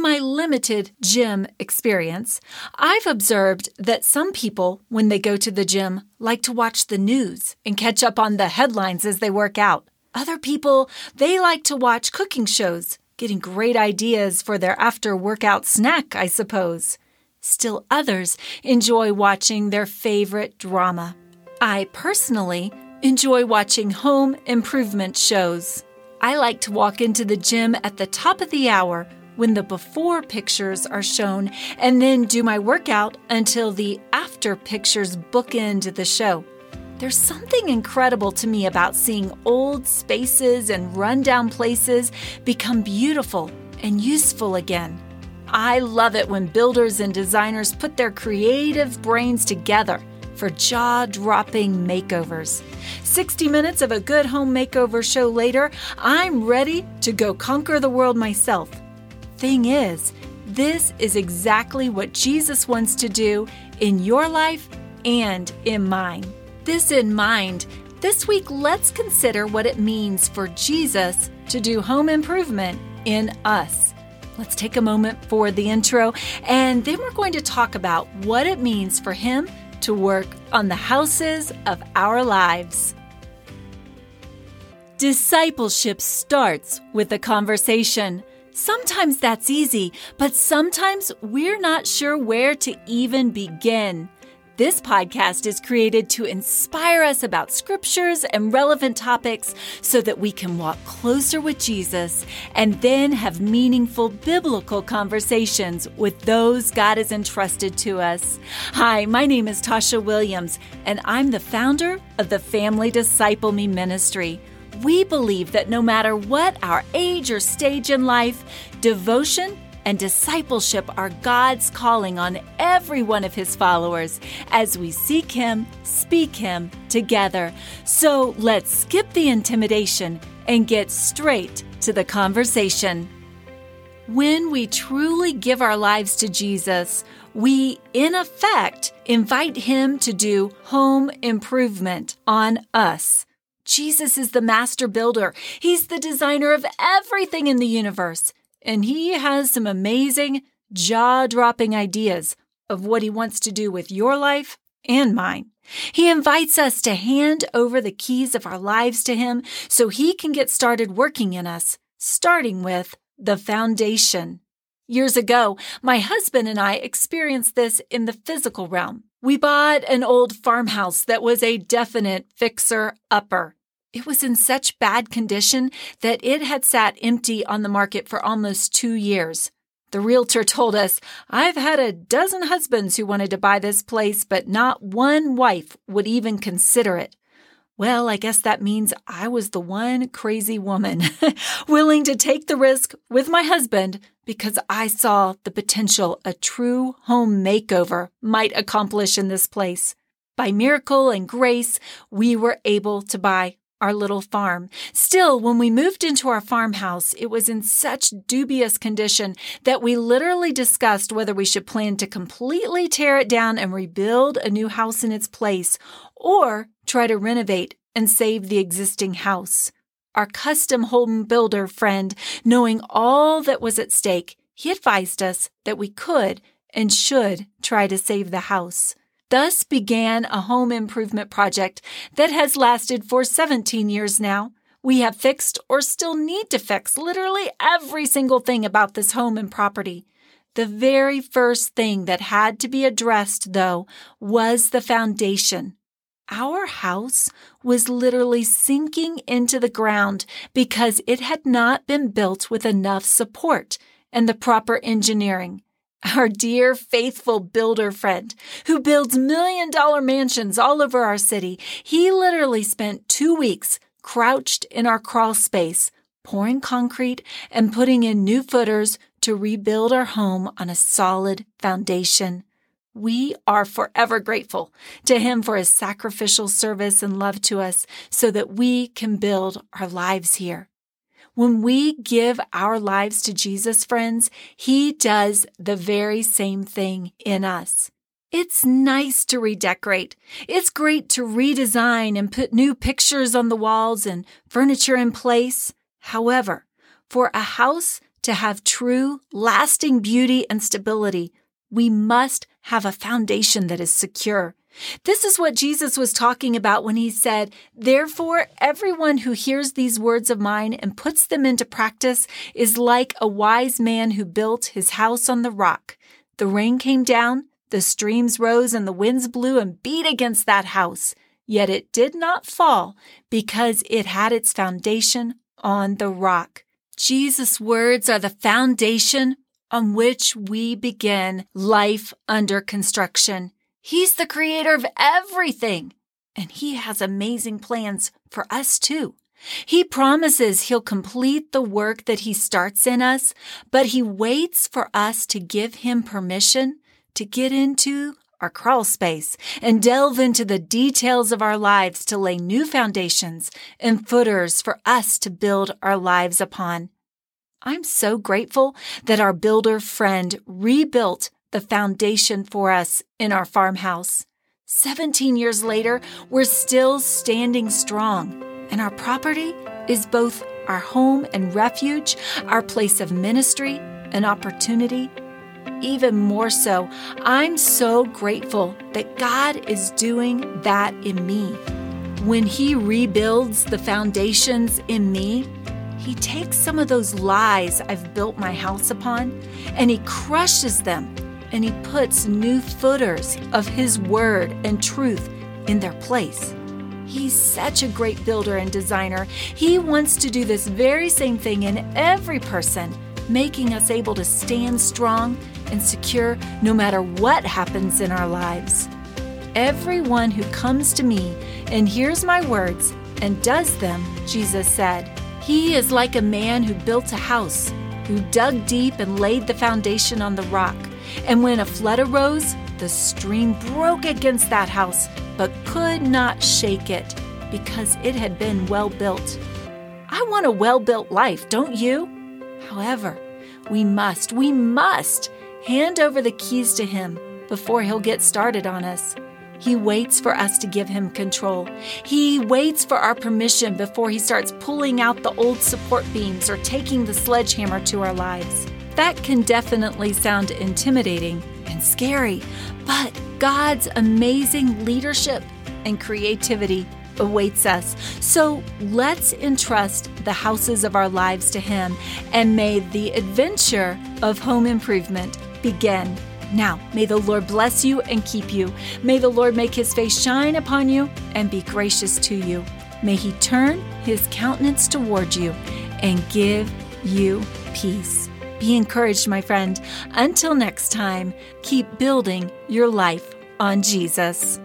My limited gym experience, I've observed that some people, when they go to the gym, like to watch the news and catch up on the headlines as they work out. Other people, they like to watch cooking shows, getting great ideas for their after workout snack, I suppose. Still others enjoy watching their favorite drama. I personally enjoy watching home improvement shows. I like to walk into the gym at the top of the hour when the before pictures are shown and then do my workout until the after pictures bookend the show. There's something incredible to me about seeing old spaces and rundown places become beautiful and useful again. I love it when builders and designers put their creative brains together for jaw dropping makeovers. 60 minutes of a good home makeover show later, I'm ready to go conquer the world myself. Thing is, this is exactly what Jesus wants to do in your life and in mine. This in mind, this week let's consider what it means for Jesus to do home improvement in us. Let's take a moment for the intro, and then we're going to talk about what it means for Him to work on the houses of our lives. Discipleship starts with a conversation. Sometimes that's easy, but sometimes we're not sure where to even begin. This podcast is created to inspire us about scriptures and relevant topics so that we can walk closer with Jesus and then have meaningful biblical conversations with those God has entrusted to us. Hi, my name is Tasha Williams, and I'm the founder of the Family Disciple Me Ministry. We believe that no matter what our age or stage in life, devotion and discipleship are God's calling on every one of His followers as we seek Him, speak Him together. So let's skip the intimidation and get straight to the conversation. When we truly give our lives to Jesus, we, in effect, invite Him to do home improvement on us. Jesus is the master builder. He's the designer of everything in the universe. And he has some amazing, jaw dropping ideas of what he wants to do with your life and mine. He invites us to hand over the keys of our lives to him so he can get started working in us, starting with the foundation. Years ago, my husband and I experienced this in the physical realm. We bought an old farmhouse that was a definite fixer upper. It was in such bad condition that it had sat empty on the market for almost two years. The realtor told us, I've had a dozen husbands who wanted to buy this place, but not one wife would even consider it. Well, I guess that means I was the one crazy woman willing to take the risk with my husband because I saw the potential a true home makeover might accomplish in this place. By miracle and grace, we were able to buy our little farm. Still, when we moved into our farmhouse, it was in such dubious condition that we literally discussed whether we should plan to completely tear it down and rebuild a new house in its place or try to renovate and save the existing house. Our custom home builder friend, knowing all that was at stake, he advised us that we could and should try to save the house. Thus began a home improvement project that has lasted for 17 years now. We have fixed or still need to fix literally every single thing about this home and property. The very first thing that had to be addressed, though, was the foundation. Our house was literally sinking into the ground because it had not been built with enough support and the proper engineering. Our dear, faithful builder friend who builds million dollar mansions all over our city, he literally spent two weeks crouched in our crawl space, pouring concrete and putting in new footers to rebuild our home on a solid foundation. We are forever grateful to him for his sacrificial service and love to us so that we can build our lives here. When we give our lives to Jesus, friends, He does the very same thing in us. It's nice to redecorate. It's great to redesign and put new pictures on the walls and furniture in place. However, for a house to have true, lasting beauty and stability, we must have a foundation that is secure. This is what Jesus was talking about when he said, Therefore, everyone who hears these words of mine and puts them into practice is like a wise man who built his house on the rock. The rain came down, the streams rose, and the winds blew and beat against that house. Yet it did not fall because it had its foundation on the rock. Jesus' words are the foundation on which we begin life under construction. He's the creator of everything, and He has amazing plans for us too. He promises He'll complete the work that He starts in us, but He waits for us to give Him permission to get into our crawl space and delve into the details of our lives to lay new foundations and footers for us to build our lives upon. I'm so grateful that our builder friend rebuilt the foundation for us in our farmhouse. 17 years later, we're still standing strong, and our property is both our home and refuge, our place of ministry and opportunity. Even more so, I'm so grateful that God is doing that in me. When He rebuilds the foundations in me, he takes some of those lies I've built my house upon and he crushes them and he puts new footers of his word and truth in their place. He's such a great builder and designer. He wants to do this very same thing in every person, making us able to stand strong and secure no matter what happens in our lives. Everyone who comes to me and hears my words and does them, Jesus said, he is like a man who built a house, who dug deep and laid the foundation on the rock. And when a flood arose, the stream broke against that house, but could not shake it because it had been well built. I want a well built life, don't you? However, we must, we must hand over the keys to Him before He'll get started on us. He waits for us to give him control. He waits for our permission before he starts pulling out the old support beams or taking the sledgehammer to our lives. That can definitely sound intimidating and scary, but God's amazing leadership and creativity awaits us. So let's entrust the houses of our lives to Him, and may the adventure of home improvement begin now, may the Lord bless you and keep you. May the Lord make his face shine upon you and be gracious to you. May he turn his countenance toward you and give you peace. Be encouraged, my friend. Until next time, keep building your life on Jesus.